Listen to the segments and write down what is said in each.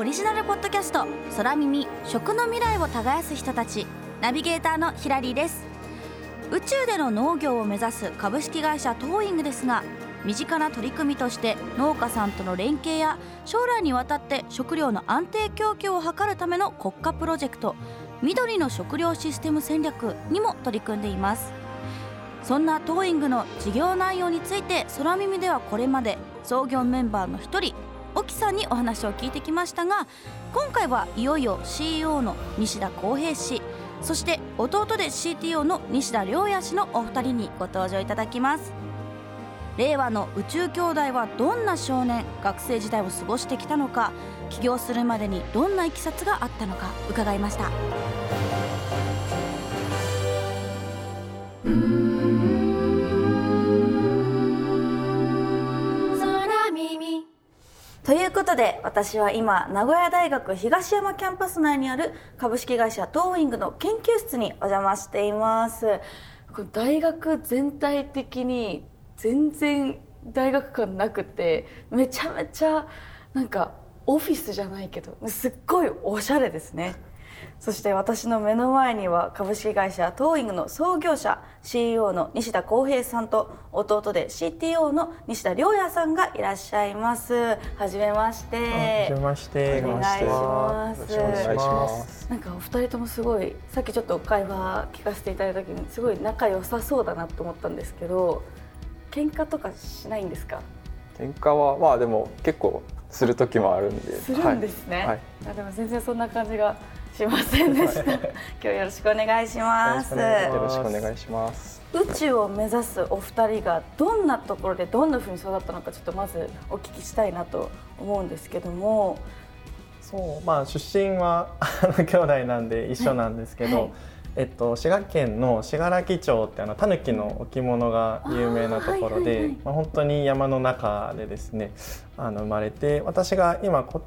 オリジナルポッドキャスト空耳食の未来を耕す人たちナビゲーターのヒラリーです。宇宙での農業を目指す株式会社トーイングですが身近な取り組みとして農家さんとの連携や将来にわたって食料の安定供給を図るための国家プロジェクト緑の食料システム戦略にも取り組んでいます。そんなトーイングの事業内容について空耳ではこれまで創業メンバーの一人沖さんにお話を聞いてきましたが今回はいよいよ CEO の西田浩平氏そして弟で CTO の西田亮也氏のお二人にご登場いただきます。令和の宇宙兄弟はどんな少年学生時代を過ごしてきたのか起業するまでにどんないきさつがあったのか伺いました。いうことで私は今名古屋大学東山キャンパス内にある株式会社トーイングの研究室にお邪魔しています。これ大学全体的に全然大学感なくてめちゃめちゃなんかオフィスじゃないけどすっごいおしゃれですね。そして私の目の前には株式会社トーイングの創業者 CEO の西田浩平さんと弟で CTO の西田亮也さんがいらっしゃいます。はじめまして。はじめまして。お願いします。お願いします。なんかお二人ともすごいさっきちょっと会話聞かせていただいた時にすごい仲良さそうだなと思ったんですけど喧嘩とかしないんですか？喧嘩はまあでも結構する時もあるんで。するんですね、はい。はい、あでも全然そんな感じがしませんでした。今日よろしくお願いします。よろしくお願いします。宇宙を目指すお二人がどんなところでどんなふうに育ったのかちょっとまずお聞きしたいなと思うんですけども。そうまあ出身は兄弟なんで一緒なんですけど、はい。えっと、滋賀県の信楽町ってあのタヌキの置物が有名なところで、はいはい、まあ、本当に山の中でですねあの生まれて私が今こ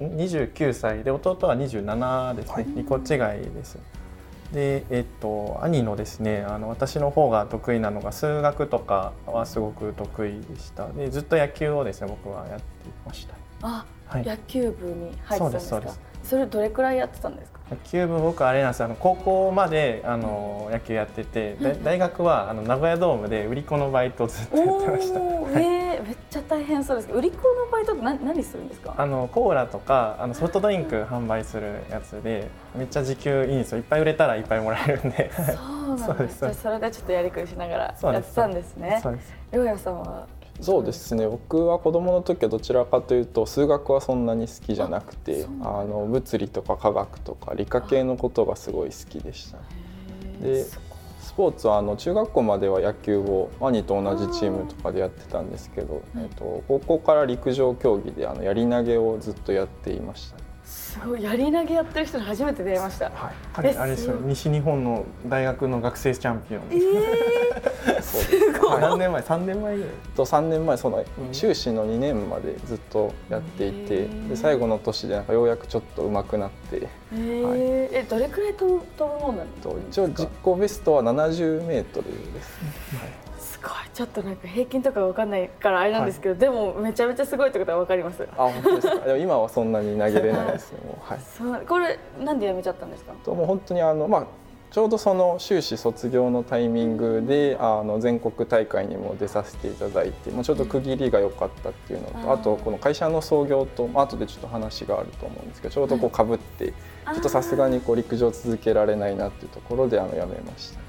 29歳。で弟は27ですね、はい、2個違いです。で、えっと、兄のですねあの私の方が得意なのが数学とかはすごく得意でした。でずっと野球をですね僕はやっていました。あ、はい、野球部に入ってたんですか？それどれくらいやってたんですか？野球部僕あれなんですあの高校まであの野球やってて、大学はあの名古屋ドームで売り子のバイトずっとやってました。えー、めっちゃ大変そうです売り子のバイトって何何するんですか？あのコーラとかあのソフトドリンク販売するやつでめっちゃ時給いいんですよ。いっぱい売れたらいっぱいもらえるんで。そうなんです。それでちょっとやりくりしながらやってたんですね。そうです。りょうやさんはそうですね。僕は子供の時はどちらかというと数学はそんなに好きじゃなくてあの物理とか科学とか理科系のことがすごい好きでした。でスポーツはあの中学校までは野球を兄と同じチームとかでやってたんですけど、えっと、高校から陸上競技であのやり投げをずっとやっていました。すごいやり投げやってる人に初めて出会いました。はい、彼あれですよ西日本の大学の学生チャンピオン。えー、すごい。何年前？三年前ぐらい。と三年前その修士の二年までずっとやっていて、で最後の年でなんかようやくちょっと上手くなって。えー、はい、えどれくらい飛ぶ飛ぶもんなの？と一応実行ベストは七十メートルです。はいちょっとなんか平均とかわかんないからあれなんですけど、はい、でもめちゃめちゃすごいってことはわかります。あ本当ですか？でも今はそんなに投げれないですねはい、そうこれなんでやめちゃったんですか？ともう本当にあのまあちょうどその修士卒業のタイミングであの全国大会にも出させていただいて、まあ、ちょうど区切りが良かったっていうのと、あとこの会社の創業と、まあ後でちょっと話があると思うんですけどちょうどこうかぶって、ちょっとさすがにこう陸上続けられないなっていうところであのやめました。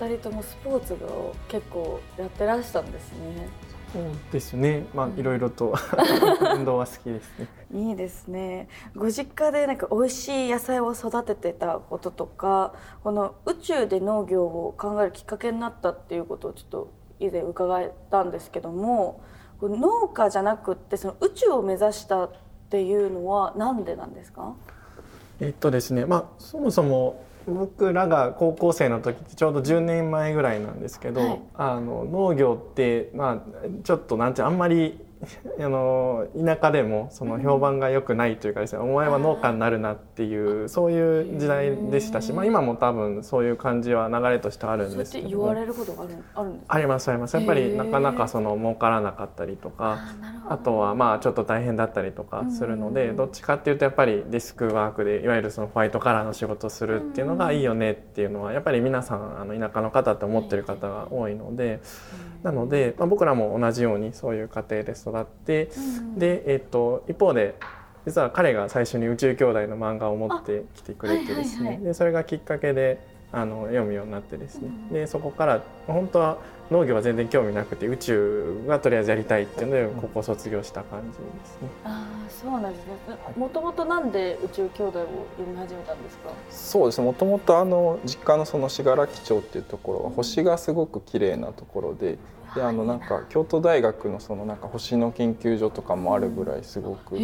二人ともスポーツを結構やってらしたんですね。そうですね。まあ、いろいろと 運動は好きですね。いいですね。ご実家でなんか美味しい野菜を育ててたこととか、この宇宙で農業を考えるきっかけになったっていうことをちょっと以前伺ったんですけども、農家じゃなくってその宇宙を目指したっていうのはなんでなんですか？えっとですね、まあそもそも僕らが高校生の時ってちょうど10年前ぐらいなんですけど、はい、あの農業ってまあちょっとなんてあんまり あの田舎でもその評判が良くないというかですね、お前は農家になるなっていうそういう時代でしたし、まあ、今も多分そういう感じは流れとしてあるんですけど。言われることがあるあるんですありますあります。やっぱりなかなかその儲からなかったりとかあとはまあちょっと大変だったりとかするので、どっちかっていうとやっぱりディスクワークでいわゆるそのホワイトカラーの仕事するっていうのがいいよねっていうのはやっぱり皆さんあの田舎の方って思ってる方が多いので。なので、まあ、僕らも同じようにそういう家庭で育って、で、えっと、一方で実は彼が最初に「宇宙兄弟」の漫画を持ってきてくれてですね、でそれがきっかけであの読むようになってですね、でそこから本当は農業は全然興味なくて宇宙がとりあえずやりたいっていうのでここを卒業した感じですね。あそうなんですね。もともとなんで宇宙兄弟を読み始めたんですか？そうですね。もともとあの実家のその信楽町っていうところは星がすごく綺麗なところで、であのなんか京都大学のそのなんか星の研究所とかもあるぐらいすごく、あ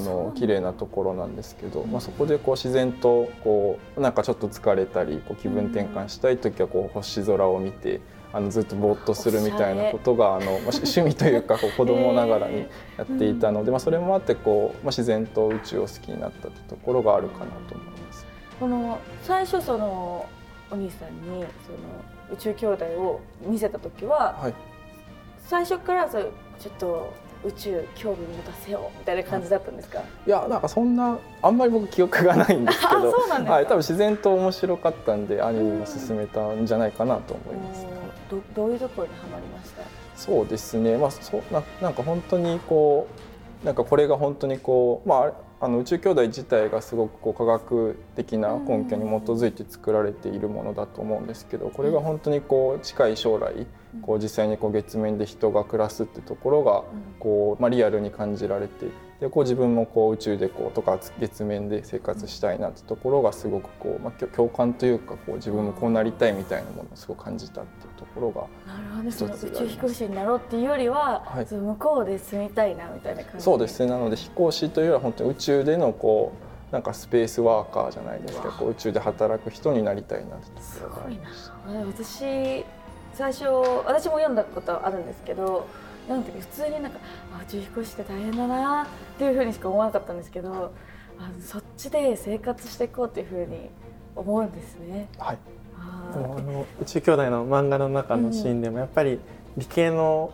の綺麗なところなんですけど、まあそこでこう自然とこうなんかちょっと疲れたりこう気分転換したい時はこう星空を見て。あのずっとぼーっとするみたいなことがあの、まあ、趣味というか こう子供ながらにやっていたので、まあ、それもあってこう、まあ、自然と宇宙を好きになったところがあるかなと思います。この最初そのお兄さんにその宇宙兄弟を見せた時は、はい、最初からそうちょっと宇宙興味持たせようみたいな感じだったんですか、いやなんかそんなあんまり僕記憶がないんですけど はい、多分自然と面白かったんで兄にも勧めたんじゃないかなと思います。どどういうところにはまりました？そうですね、まあ、そななんか本当にこうなんかこれが本当にこう、まあ、あの宇宙兄弟自体がすごくこう科学的な根拠に基づいて作られているものだと思うんですけどこれが本当にこう近い将来こう実際にこう月面で人が暮らすってところがこう、まあ、リアルに感じられてでこう自分もこう宇宙でこうとか月面で生活したいなってところがすごくこう、まあ、共感というかこう自分もこうなりたいみたいなものをすごく感じたっていうところがなるほどその宇宙飛行士になろうっていうよりは、はい、向こうで住みたいなみたいな感じそうですね。なので飛行士というよりは本当に宇宙でのこうなんかスペースワーカーじゃないですけど宇宙で働く人になりたいなってところがありました。私最初私も読んだことあるんですけど読んで普通になんか宇宙飛行士って大変だなっていうふうにしか思わなかったんですけどあのそっちで生活していこうっていうふうに思うんですね。はい。あの宇宙兄弟の漫画の中のシーンでもやっぱり理系の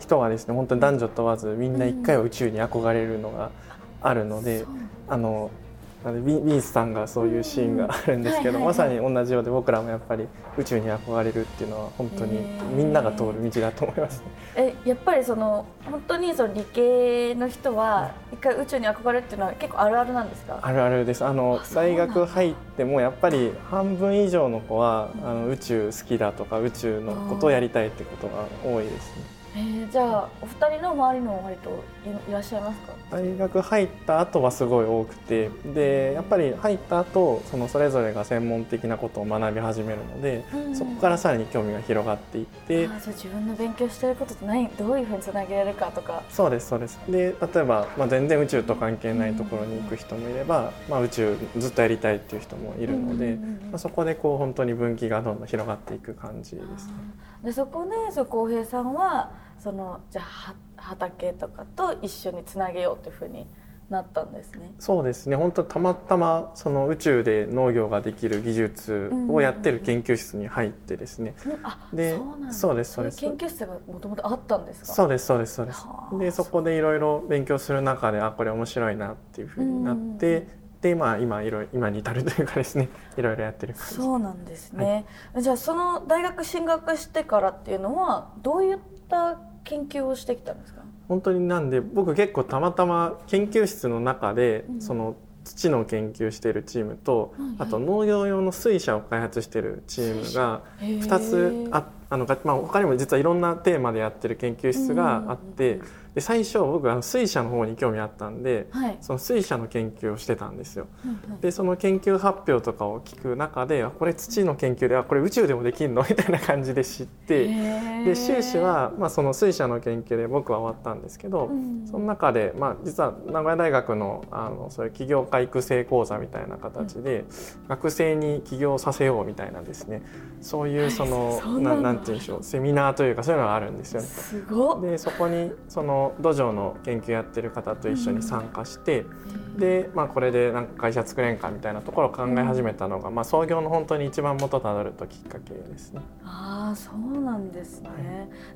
人はですね本当に男女問わずみんな一回は宇宙に憧れるのがあるので、あのなのでビースさんがそういうシーンがあるんですけど、まさに同じようで僕らもやっぱり宇宙に憧れるっていうのは本当にみんなが通る道だと思います、えやっぱりその本当にその理系の人は一回宇宙に憧れるっていうのは結構あるあるなんですか？あるあるです。あの大学入ってもやっぱり半分以上の子はあの宇宙好きだとか宇宙のことをやりたいってことが多いですね。えー、じゃあお二人の周りも割といらっしゃいますか？大学入った後はすごい多くてでやっぱり入った後そのそれぞれが専門的なことを学び始めるので、うん、そこからさらに興味が広がっていってあじゃあ自分の勉強してることと何どういうふうにつなげられるかとか。そうですそうです。で例えば、まあ、全然宇宙と関係ないところに行く人もいれば、まあ、宇宙ずっとやりたいっていう人もいるので、まあ、そこでこう本当に分岐がどんどん広がっていく感じですね。でそこでそ浩平さんはそのじゃあ畑とかと一緒につなげようというふうになったんですね。そうですね。本当たまたまその宇宙で農業ができる技術をやってる研究室に入ってですね。うん、で、そうですそうです。研究室がもともとあったんですか？そうですそうですそうです。でそこでいろいろ勉強する中であこれ面白いなっていうふうになって。でまあ今いろ今に至るというかですねいろいろやってるそうなんですね、はい、じゃあその大学進学してからっていうのはどういった研究をしてきたんですか？本当になんで僕結構たまたま研究室の中で、うん、その土の研究しているチームと、はいはい、あと農業用の水車を開発しているチームが2つああの、まあ、他にも実はいろんなテーマでやってる研究室があって。うんで最初僕あの水車の方に興味あったんで、はい、その水車の研究をしてたんですよ。でその研究発表とかを聞く中でこれ土の研究であこれ宇宙でもできるの？みたいな感じで知ってで修士は、まあ、その水車の研究で僕は終わったんですけど、うん、その中で、まあ、実は名古屋大学のあのそういう起業家育成講座みたいな形で、うん、学生に起業させようみたいなですね。そういうその、はい、ななんて言うんでしょうセミナーというかそういうのがあるんですよね。すごでそこにその土壌の研究やってる方と一緒に参加して、で、まあ、これでなんか会社作れんかみたいなところを考え始めたのが、まあ、創業の本当に一番元たどるときっかけですね。ああそうなんですね、は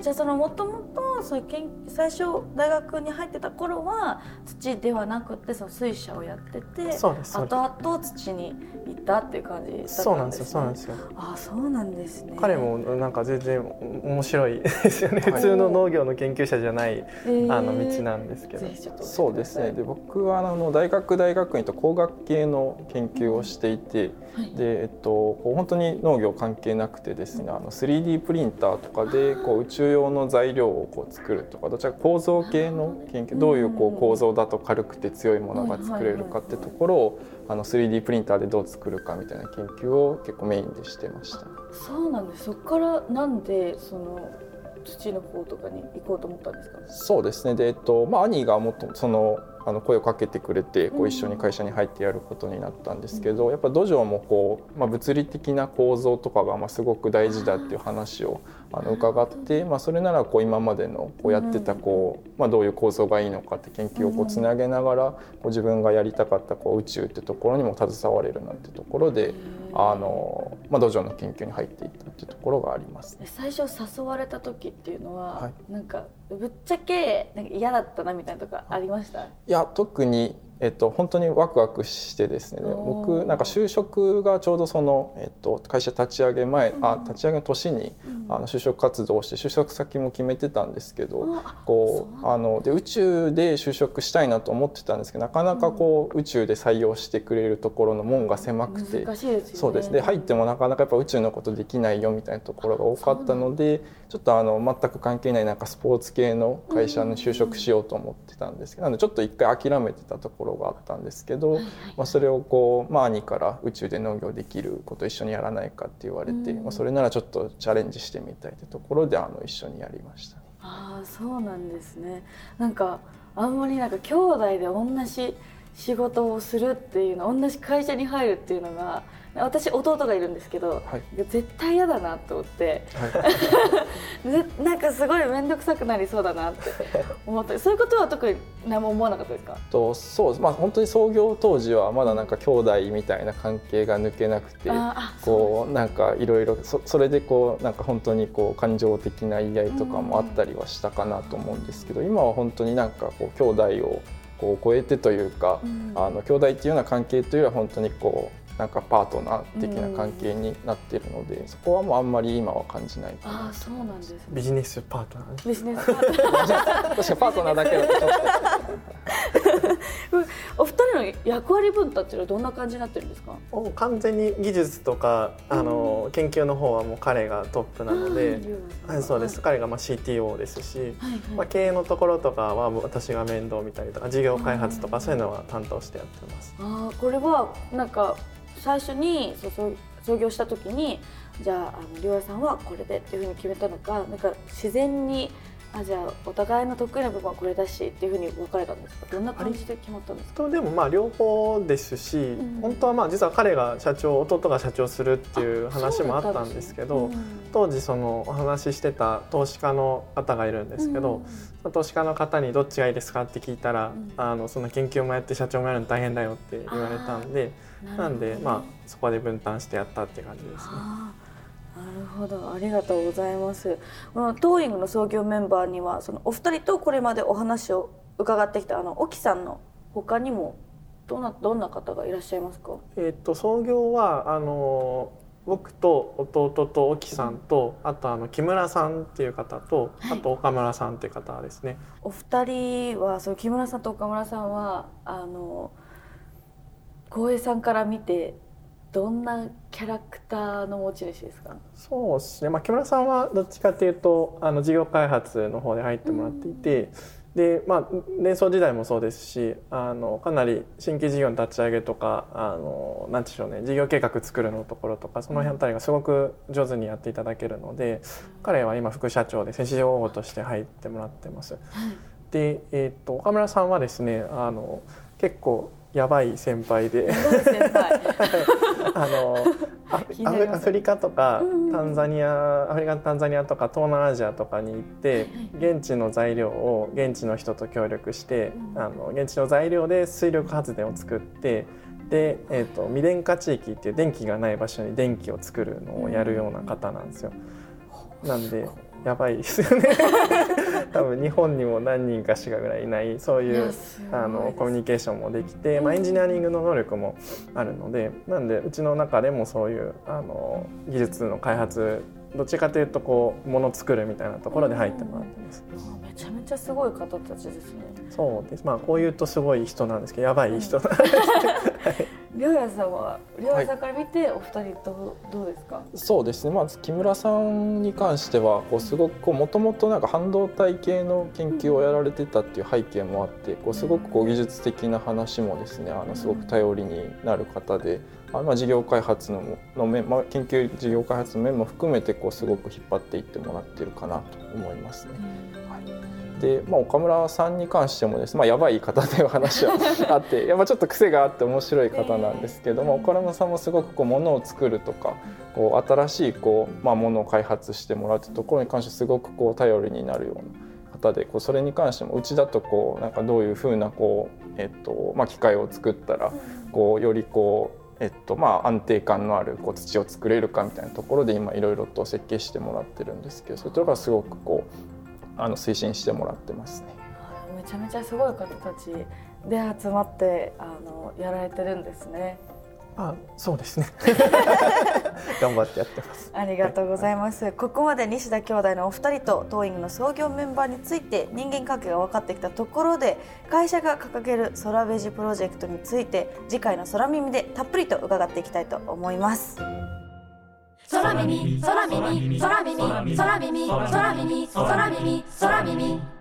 い、じゃあそのもともと最初大学に入ってた頃は土ではなくてその水車をやっててそうです後々土に行ったっていう感じだったんです、ね、そうなんですよそうなんですよ。ああそうなんですね。彼もなんか全然面白いですよね、はい、普通の農業の研究者じゃない、えー、あの道なんですけど。そうですね。で僕はあの大学大学院と工学系の研究をしていて、はい、でえっと本当に農業関係なくてですねあの 3D プリンターとかでこう宇宙用の材料をこう作るとかどちらか構造系の研究どういうこう構造だと軽くて強いものが作れるかってところをあの 3D プリンターでどう作るかみたいな研究を結構メインでしてました。そうなんです。そこからなんでその土の方とかに行こうと思ったんですか？そうですね。で、えっとまあ、兄がもっとそのあの声をかけてくれてこう一緒に会社に入ってやることになったんですけどやっぱ土壌もこう、まあ、物理的な構造とかがまあすごく大事だっていう話をあの伺って、まあ、それならこう今までのこうやってたこう、まあ、どういう構造がいいのかって研究をこうつなげながらこう自分がやりたかったこう宇宙ってところにも携われるなんてところであの、まあ、土壌の研究に入っていったっていうところがあります。最初誘われた時っていうのは、はい、なんかぶっちゃけなんか嫌だったなみたいなとかありました？いや特にえっと、本当にワクワクしてですね僕なんか就職がちょうどその、えっと、会社立ち上げ前、あ立ち上げの年に、あの就職活動をして就職先も決めてたんですけど、こうあので宇宙で就職したいなと思ってたんですけどなかなかこう、宇宙で採用してくれるところの門が狭くて、そうですね。入ってもなかなかやっぱ宇宙のことできないよみたいなところが多かったのでちょっとあの全く関係ないなんかスポーツ系の会社に就職しようと思ってたんですけど、ちょっと一回諦めてたところがあったんですけど、まあ、それをこう、まあ、兄から宇宙で農業できること一緒にやらないかって言われて、まあ、それならちょっとチャレンジしてみたいってところであの一緒にやりました、ああそうなんですね。なんかあんまりなんか兄弟で同じ仕事をするっていうの同じ会社に入るっていうのが私弟がいるんですけど、はい、絶対嫌だなと思って、はい、なんかすごい面倒くさくなりそうだなって思って。そういうことは特に何も思わなかったですか？とそうまあ本当に創業当時はまだなんか兄弟みたいな関係が抜けなくてこうなんかいろいろそれでこうなんか本当にこう感情的な言い合いとかもあったりはしたかなと思うんですけど、今は本当になんかこう兄弟をこう超えてというか、うん、あの兄弟っていうような関係というよりは本当にこうなんかパートナー的な関係になっているので、うん、そこはもうあんまり今は感じないあそうなんです、ね、ビジネスパートナービジネスパートナー確かパートナーだけだとちょっと。お二人の役割分担っていうのはどんな感じになってるんですか？完全に技術とかあの、うん、研究の方はもう彼がトップなので、はい、そうです、彼がまあ CTO ですし、はいはい、まあ、経営のところとかは私が面倒見たりとか事業開発とかそういうのは担当してやってます。あこれはなんか最初に創業した時にじゃああの亮也さんはこれでっていうふうに決めたのかなんか自然にあじゃあお互いの得意な部分はこれだしっていうふうに分かれたんですか？どんな感じで決まったんですか？でもまあ両方ですし、うん、本当はまあ実は彼が社長弟が社長するっていう話もあったんですけど、ねうん、当時そのお話ししてた投資家の方がいるんですけど、うん、投資家の方にどっちがいいですかって聞いたら、あのその研究もやって社長もやるの大変だよって言われたんでなんでまあそこで分担してやったって感じですね。なるほど。ありがとうございます。このトーイングの創業メンバーにはそのお二人とこれまでお話を伺ってきたあの沖さんの他にもどんなどんな方がいらっしゃいますか？えっと創業はあの僕と弟と沖さんとあとあの木村さんっていう方とあと岡村さんっていう方ですね。お二人はその木村さんと岡村さんはあの浩平さんから見てどんなキャラクターの持ち主ですか？そうですね、まあ、木村さんはどっちかというとあの事業開発の方で入ってもらっていて、うん、でまあ連想時代もそうですしあのかなり新規事業の立ち上げとかあのなんでしょうね事業計画作るのところとかその辺りがすごく上手にやっていただけるので、うん、彼は今副社長で選手情報として入ってもらってます。で、えーと、と岡村さんはですねあの結構やばい先輩で。あのアフリカとかタンザニアアフリカタンザニアとか東南アジアとかに行って現地の材料を現地の人と協力してあの現地の材料で水力発電を作ってで、えーと、未電化地域っていう電気がない場所に電気を作るのをやるような方なんですよ。なんでやばいですよね 多分日本にも何人かしかぐらいいないそういうあのコミュニケーションもできて、まあ、エンジニアリングの能力もあるのでなんでうちの中でもそういうあの技術の開発どっちかというとこうもの作るみたいなところで入ってもらってます。めちゃめちゃすごい方たちですね。そうです。まあこういうとすごい人なんですけど、やばい人なんですけど。りょ うやさんはりょうやさんから見てお二人とどうですか、そうですね。まず木村さんに関してはこうすごくもともとなんか半導体系の研究をやられてたっていう背景もあってこうすごくこう技術的な話もですねあのすごく頼りになる方で。あまあ、事業開発のの面、まあ、研究事業開発の面も含めてこうすごく引っ張っていってもらってるかなと思いますね。で、まあ、岡村さんに関してもです、まあ、やばい方でいう話は あってやっぱちょっと癖があって面白い方なんですけども、岡村さんもすごくこうものを作るとかこう新しいこう、まあ、ものを開発してもらうというところに関してすごくこう頼りになるような方でこうそれに関してもうちだとこうなんかどういうふうなこう、えっとまあ、機械を作ったらこうよりこうえっとまあ、安定感のあるこう土を作れるかみたいなところで今いろいろと設計してもらってるんですけどそういうところがすごくこうあの推進してもらってますね。めちゃめちゃすごい方たちで集まってあのやられてるんですね。あ、そうですね。頑張ってやってます。ありがとうございます。ここまで西田兄弟のお二人とトーイングの創業メンバーについて人間関係が分かってきたところで、会社が掲げる空ベジプロジェクトについて次回の空耳でたっぷりと伺っていきたいと思います。空耳空耳空耳空耳空耳空耳空耳